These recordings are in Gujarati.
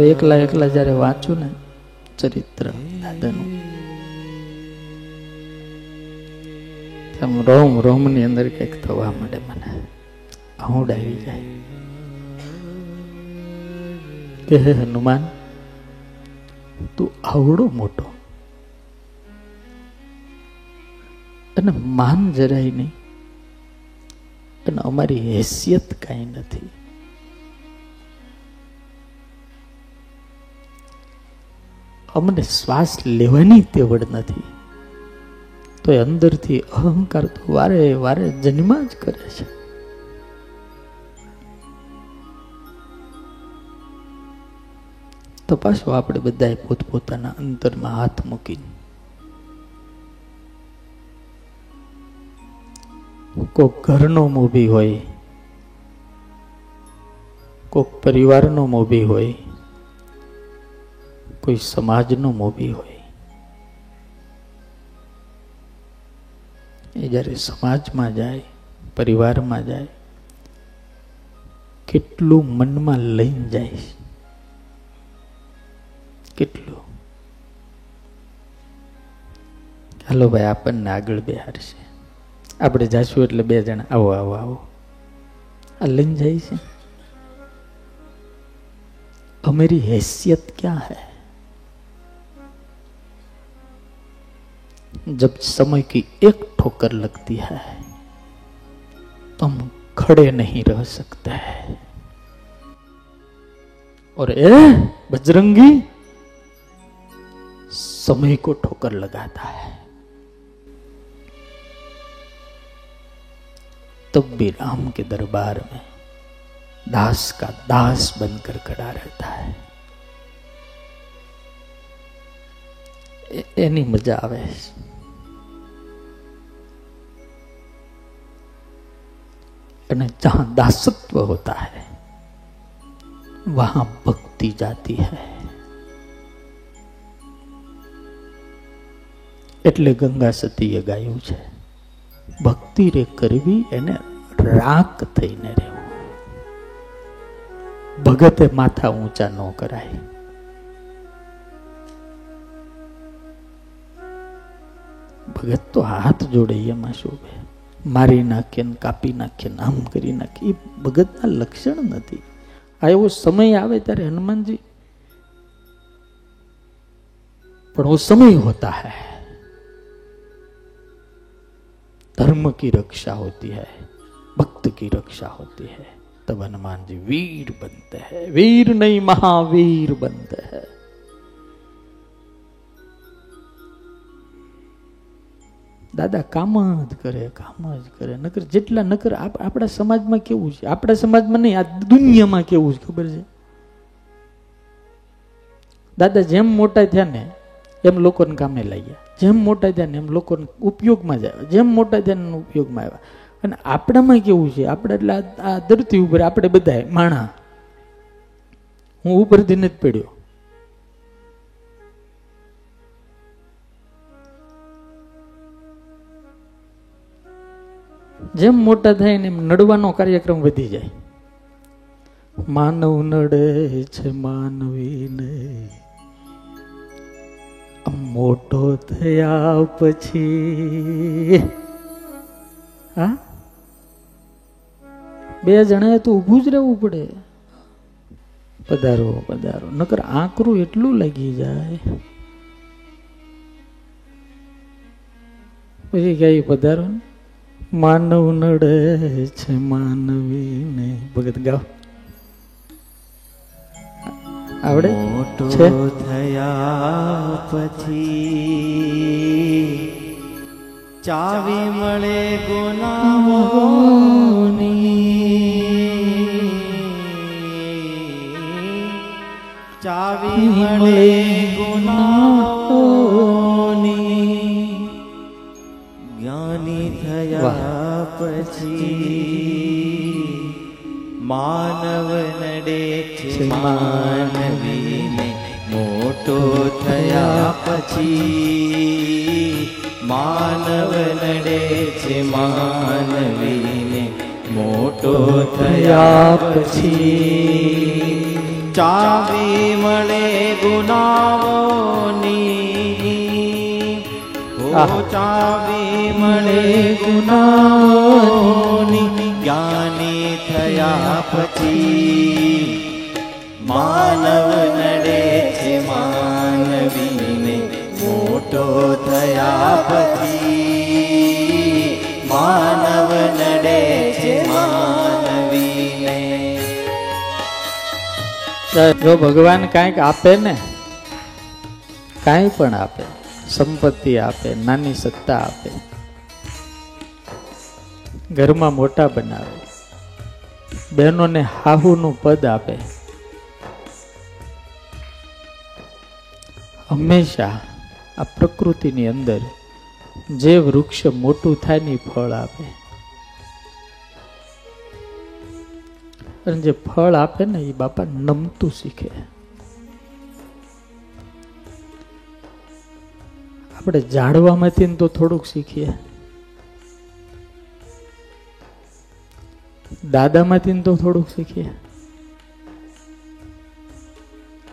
એકલા એકલા જ્યારે વાંચું ને ચરિત્ર, દાદાનું. આમ રોમ રોમની અંદર કંઈક થવા માંડે મને. આહુડ આવી જાય. કે હે હનુમાન, તું આવડો મોટો. અને માન જરાય નહીં. અને અમારી હેસિયત કાંઈ નથી. અમને શ્વાસ લેવાની તેવડ નથી. તો એ અંદરથી અહંકાર તો વારે વારે જન્મા જ કરે છે. તપાસો આપણે બધાએ પોતપોતાના અંતરમાં હાથ મૂકીને. કોક ઘરનો મોભી હોય, કોક પરિવારનો મોભી હોય કોઈ સમાજનો મોભી હોય. એ જ્યારે સમાજમાં જાય, પરિવારમાં જાય, કેટલું મનમાં લઈને જાય કેટલું. હાલો ભાઈ, આપણને આગળ બેહારશે આપણે જાશું એટલે બે જણા, આવો આવો આવો. આ લઈને જાય છે. અમેરી હૈસિયત ક્યાં હૈ? जब समय की एक ठोकर लगती है तो हम खड़े नहीं रह सकते हैं और ए बजरंगी समय को ठोकर लगाता है तब भी राम के दरबार में दास का दास बनकर खड़ा रहता है એની મજા આવે અને जहां दासत्व होता है वहां भक्ति जाती है એટલે ગંગા સતીએ ગાયું છે ભક્તિ રે કરવી એને રાક થઈને રહેવું ભગતે માથા ઊંચા ન કરાય ભગત તો હાથ જોડે એમાં શોભે મારી નાખીએ ને કાપી નાખીએ ને આમ કરી નાખીએ એ ભગતના લક્ષણ નથી આ એવો સમય આવે ત્યારે હનુમાનજી પણ वो समय होता है धर्म की रक्षा होती है भक्त की रक्षा होती है तब हनुमान जी वीर बनते हैं वीर नहीं महावीर बनते हैं દાદા, કામ જ કરે, કામ જ કરે. નકર જેટલા, નકર આપણા સમાજમાં કેવું છે? આપણા સમાજમાં નહીં, આ દુનિયામાં કેવું છે? ખબર છે? દાદા, જેમ મોટા થયા ને, એમ લોકોને કામે લાગ્યા. જેમ મોટા થયા ને, એમ લોકોને ઉપયોગમાં જ આવ્યા. જેમ મોટા થયા ને ઉપયોગમાં આવ્યા. અને આપણામાં કેવું છે? આપણે એટલે આ ધરતી ઉપર આપણે બધા માણા. હું ઉપરથી નથી પડ્યો. જેમ મોટા થાય ને એમ નડવાનો કાર્યક્રમ વધી જાય. માનવ નડે છે માનવીને. મોટો થયા પછી, હા? બે જણાએ તો ઊભું જ રહેવું પડે. પધારો પધારો. નકર આકરું એટલું લાગી જાય. પછી ક્યાંય પધારો ને? માનવ નડે છે માનવીને. ભગત ગાવ આવડે? મોટો થયા પછી ચાવી મળે ગુનાહોની ચાવી મળે ગુનાહોની છે માનવીને મોટો થયા પછી માનવ નડે છે માનવીને મોટો થયા પછી ચાવી મળે ગુનાઓની. ચાવી મળે ગુનાઓની જ્ઞાની થયા પછી થયા માનવ નડે છે જો ભગવાન કાંઈક આપે ને, કાંઈ પણ આપે, સંપત્તિ આપે, નાની સત્તા આપે, ઘરમાં મોટા બનાવે, બહેનોને હાહુનું પદ આપે, હંમેશા આ પ્રકૃતિની અંદર જે વૃક્ષ મોટું થાય ને ફળ આપે. અને જે ફળ આપે ને એ બાપા નમતું શીખે. આપણે ઝાડવામાંથી તો થોડુંક શીખીએ. દાદામાંથી તો થોડુંક શીખીએ.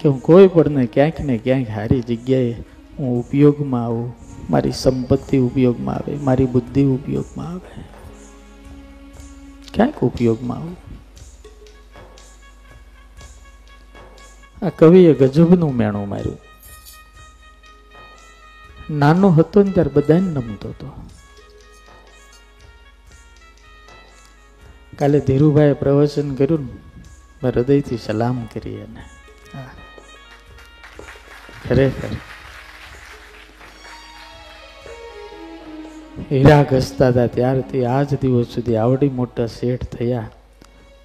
કે હું કોઈ પણ ને ક્યાંક ને ક્યાંક સારી જગ્યાએ હું ઉપયોગમાં આવું. મારી સંપત્તિ ઉપયોગમાં આવે, મારી બુદ્ધિ ઉપયોગમાં આવે. ક્યાંક ઉપયોગમાં આવે? આ કવિએ ગજબનું મેણું માર્યું. નાનો હતો ને ત્યારે બધાને નમતો હતો. કાલે ધીરુભાઈએ પ્રવચન કર્યું ને હૃદયથી સલામ કરી એને. ખરેખર. હીરા ઘસતા હતા ત્યારથી આજ દિવસ સુધી આવડી મોટા શેઠ થયા.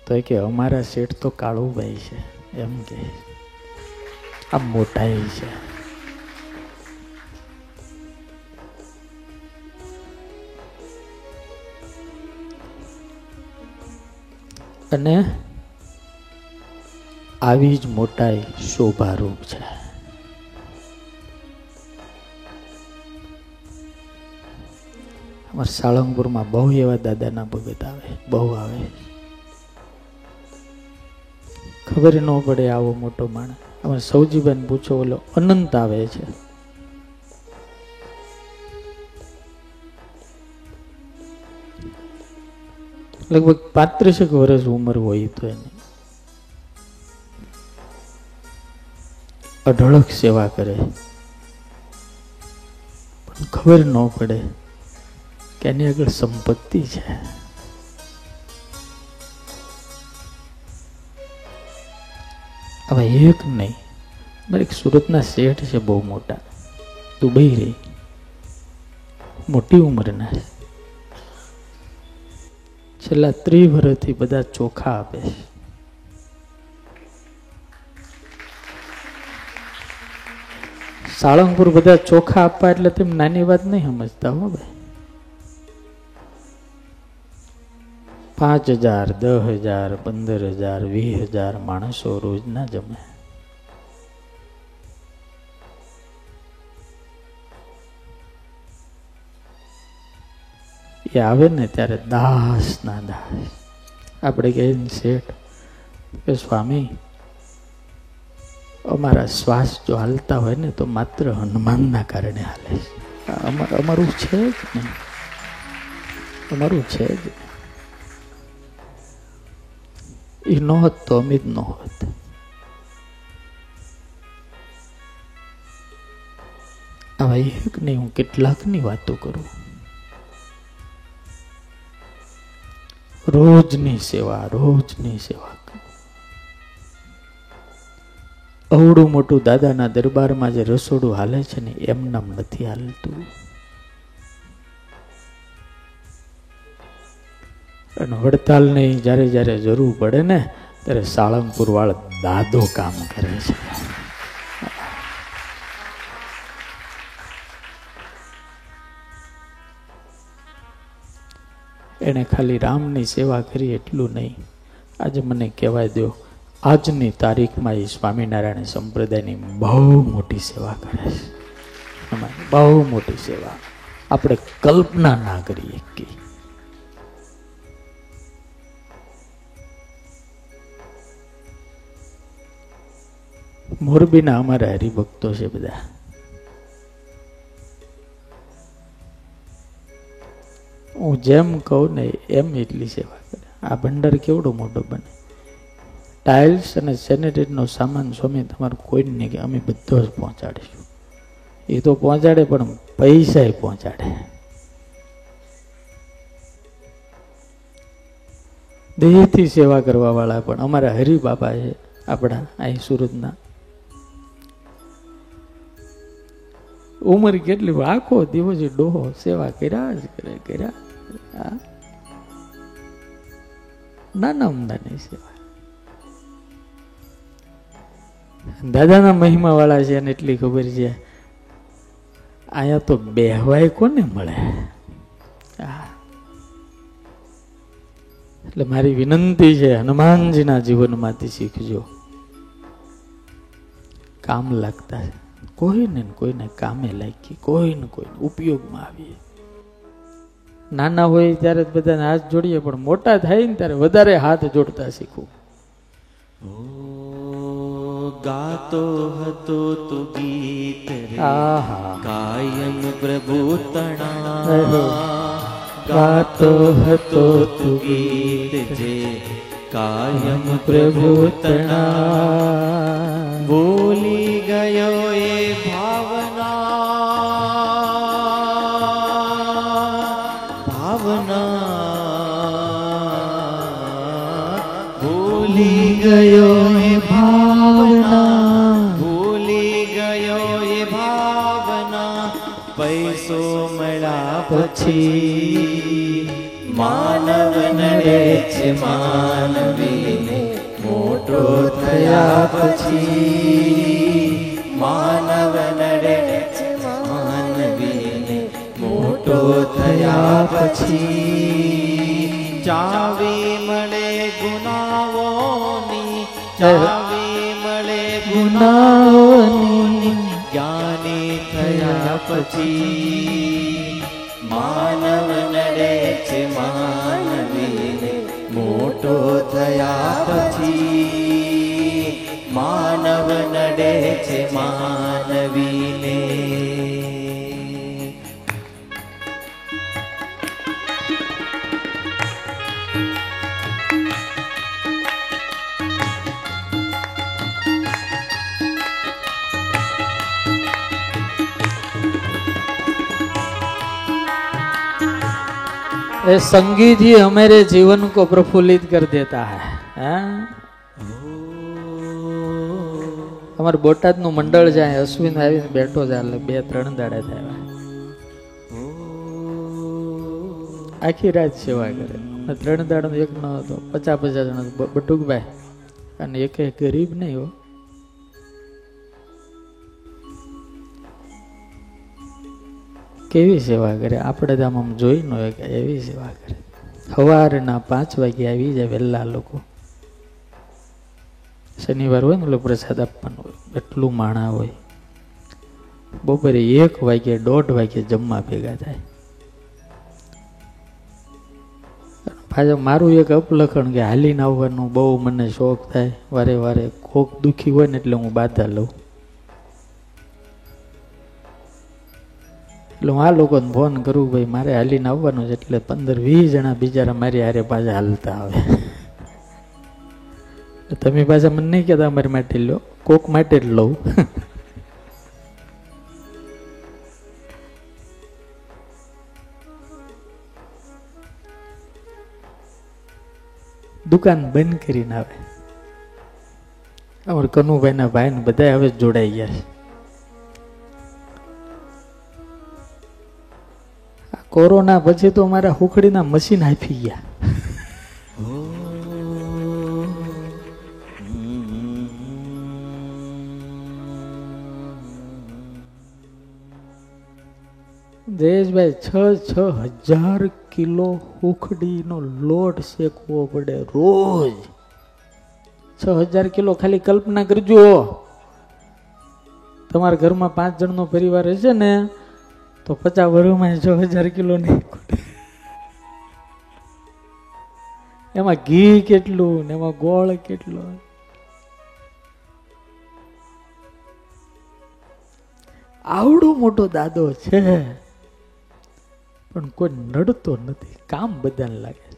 તો કે અમારા શેઠ તો કાળુભાઈ છે, એમ કે. આ મોટાઈ છે. અને આવી જ મોટાઈ શોભારૂપ છે. અમારા સાળંગપુરમાં બહુ એવા દાદાના ભગત આવે, બહુ આવે. ખબર ન પડે આવો મોટો માણસ. અમારે સૌજીબેન પૂછો, ઓલો અનંત આવે છે. લગભગ પાંત્રીસેક વર્ષ ઉંમર હોય તો એની. અઢળક સેવા કરે. પણ ખબર ન પડે. કે એની આગળ સંપત્તિ છે. હવે એક નહીં મારે એક સુરતના શેઠ છે બહુ મોટા, દુબઈ રહી. મોટી ઉંમરના. છેલ્લા ત્રી વર્ષથી બધા ચોખા આપે છે. સાળંગપુર બધા ચોખા આપવા એટલે તેમ નાની વાત નહીં સમજતા હો ભાઈ. પાંચ હજાર, દસ હજાર, પંદર હજાર, વીસ હજાર માણસો રોજના જમે. એ આવે ને ત્યારે દાસ ના દાસ. આપણે કહીએ ને શેઠ કે સ્વામી, અમારા શ્વાસ જો હાલતા હોય ને તો માત્ર હનુમાનના કારણે હાલે છે. અમારું છે જ નહીં. અમારું છે જ એ ન હોત તો અમે આવા એક હું કેટલાકની વાતો કરું રોજની સેવા રોજની સેવા અવડું મોટું દાદાના દરબારમાં જે રસોડું હાલે છે ને એમનામ નથી હાલતું અને વડતાલની જ્યારે જ્યારે જરૂર પડે ને, ત્યારે સાળંગપુર વાળા દાદો કામ કરે છે. એણે ખાલી રામની સેવા કરી એટલું નહીં. આજે મને કહેવાય દો આજની તારીખમાં એ સ્વામિનારાયણ સંપ્રદાયની બહુ મોટી સેવા કરે છે. બહુ મોટી સેવા. આપણે કલ્પના ના કરીએ કે મોરબીના અમારા હરિભક્તો છે બધા. હું જેમ કહું ને એમ એટલી સેવા કરે. આ ભંડાર કેવડો મોટો બને? ટાઇલ્સ અને સેનેટરીનો સામાન સ્વામી તમારું કોઈને નહીં કે અમે બધો જ પહોંચાડીશું. એ તો પહોંચાડે પણ પૈસા પહોંચાડે. દેહથી સેવા કરવાવાળા પણ અમારા હરિબાપા છે આપણા અહીં સુરતના. ઉંમર કેટલી આખો દિવસ ડોહો સેવા કર્યા જ કરે કર્યા. નાના અમદાની સેવા. દાદાના મહિમા વાળા છે અને એટલી ખબર છે. અહીંયા તો બેહવાય કોને મળે. એટલે મારી વિનંતી છે, હનુમાનજીના જીવનમાંથી શીખજો. કામ લાગતા છે. કોઈને કોઈને કામે લાગી કોઈને કોઈને ઉપયોગમાં આવીએ. નાના હોય ત્યારે બધાને હાથ જોડીએ પણ મોટા થાય ને ત્યારે વધારે હાથ જોડતા શીખવું. ગાતો હતો તું ગીત કાયમ પ્રભુ તણા ગાતો હતો તું ગીત જે કાયમ પ્રભુ તણા. ભૂલી ગયો એ ભાવના. ભૂલી ગયો એ ભાવના. પૈસો મળ્યા પછી માનવ નડે છે માનવીને. મોટો થયા પછી માનવ નડે છે માનવીને. મોટો થયા પછી ચાવી મળે ગુનાઓની ચાવી મળે ગુનાઓની જ્ઞાને થયા પછી માનવ નડે છે માનવીને મોટો થયા પછી માનવ નડે છે માનવીને ये संगीत ही हमारे जीवन को प्रफुल्लित कर देता है हैं? અમારે બોટાદનું મંડળ જાય અશ્વિન આવીને બેઠો છે એટલે બે ત્રણ દાડા થયા આખી રાત સેવા કરે અને ત્રણ દાડા એક ન હતો પચાસ પચાસ જણા બ- બટુકભાઈ અને એક ગરીબ નહીં હો કેવી સેવા કરે? આપણે તો આમ જોઈ ન હોય કે એવી સેવા કરે. સવારના પાંચ વાગે આવી જાય વહેલા લોકો. શનિવાર હોય ને એટલે પ્રસાદ આપવાનો હોય. એટલું માણા હોય. બપોરે એક વાગે, દોઢ વાગે જમવા ભેગા થાય. પાછા મારું એક અપલખણ કે હાલીને આવવાનું બહુ મને શોખ થાય. વારે વારે કોક દુખી હોય ને એટલે હું બાધા લઉં. એટલે હું આ લોકોને ફોન કરું ભાઈ, મારે હાલીને આવવાનું છે એટલે પંદર વીસ જણા બિચારા મારી હારે પાછા હાલતા આવે. તમે પાછા મને નહીં કહેતા અમારી માટે લો કોક માટે જ લઉં. દુકાન બંધ કરીને આવે. અમારા કનુભાઈના ભાઈ ને બધા હવે જોડાઈ ગયા છે. કોરોના પછી તો અમારા હુખડીના મશીન આપી ગયા. જયેશભાઈ છ છ હજાર કિલો હુખડીનો લોટ શેકવો પડે રોજ. છ હજાર કિલો ખાલી કલ્પના કરજો. તમારા ઘરમાં પાંચ જણનો પરિવાર હશે ને તો પચાસ વરુમાં છ હજાર કિલો નહીં એમાં ઘી કેટલું ને એમાં ગોળ કેટલો? આવડો મોટો દાદો છે. પણ કોઈ નડતો નથી. કામ બધાને લાગે.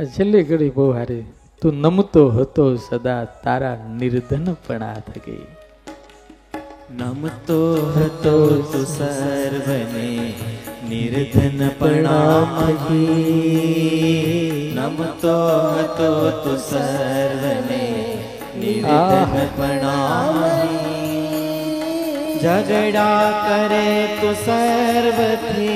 આ છેલ્લી ઘડી બહુ હારી. તું નમતો હતો સદા, તારા નિર્ધનપણા થકી. નમતો હતો તું સર્વને નિર્ધન પ્રણામહી. નમતો હતો તું સર્વને નિર્ધન પ્રણામહી. ઝગડા કરે તું સર્વથી.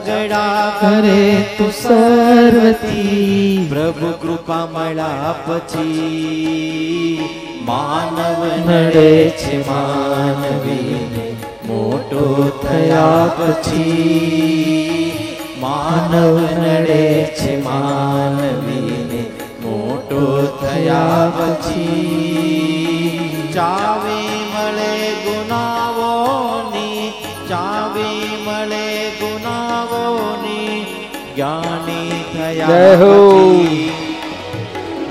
ઝગડા કરે તું સર્વતી પ્રભુ કૃપા મળ્યા પછી માનવ નડે છે માનવીને મોટો થયા પછી માનવ નડે છે માનવીને મોટો થયા પછી ચાવી જય હો.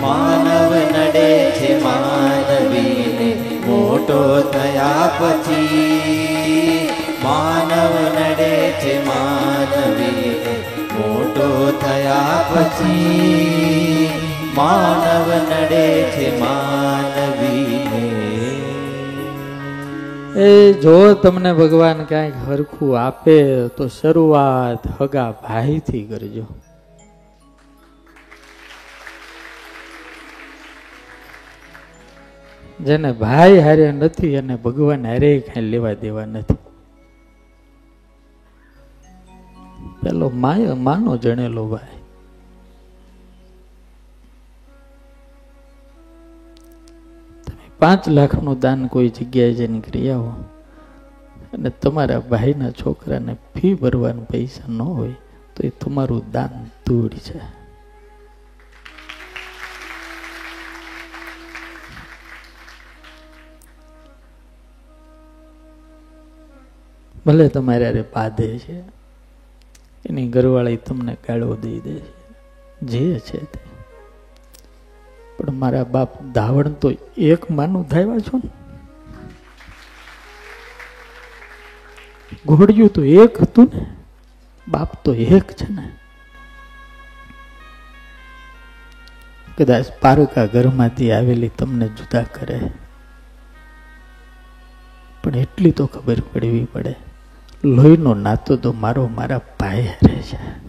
માનવ નડે છે માનવીને મોટો થયા પછી. માનવ નડે છે માનવીને મોટો થયા પછી. માનવ નડે છે માનવીને. એ જો તમને ભગવાન કાંઈક હરખું આપે તો શરૂઆત હગા ભાઈથી કરજો. જેને ભાઈ હારે નથી અને ભગવાન હારે કઈ લેવા દેવા નથી. પેલો માય, માનો જણેલો ભાઈ. તમે પાંચ લાખનું દાન કોઈ જગ્યાએ જઈને કરી આવો. અને તમારા ભાઈના છોકરાને ફી ભરવાના પૈસા ન હોય તો એ તમારું દાન ધૂળ છે ભલે તમારે અરે બાંધે છે. એની ઘરવાળી તમને ગાળો દઈ દે છે. જે છે તે. પણ મારા બાપ ધાવણ તો એક માનું થાય છો ને. ઘોડિયું તો એક હતું ને. બાપ તો એક છે ને. કદાચ પારકા ઘરમાંથી આવેલી તમને જુદા કરે. પણ એટલી તો ખબર પડવી પડે. લોહીનો નાતો તો મારો મારા ભાઈ હારે છે.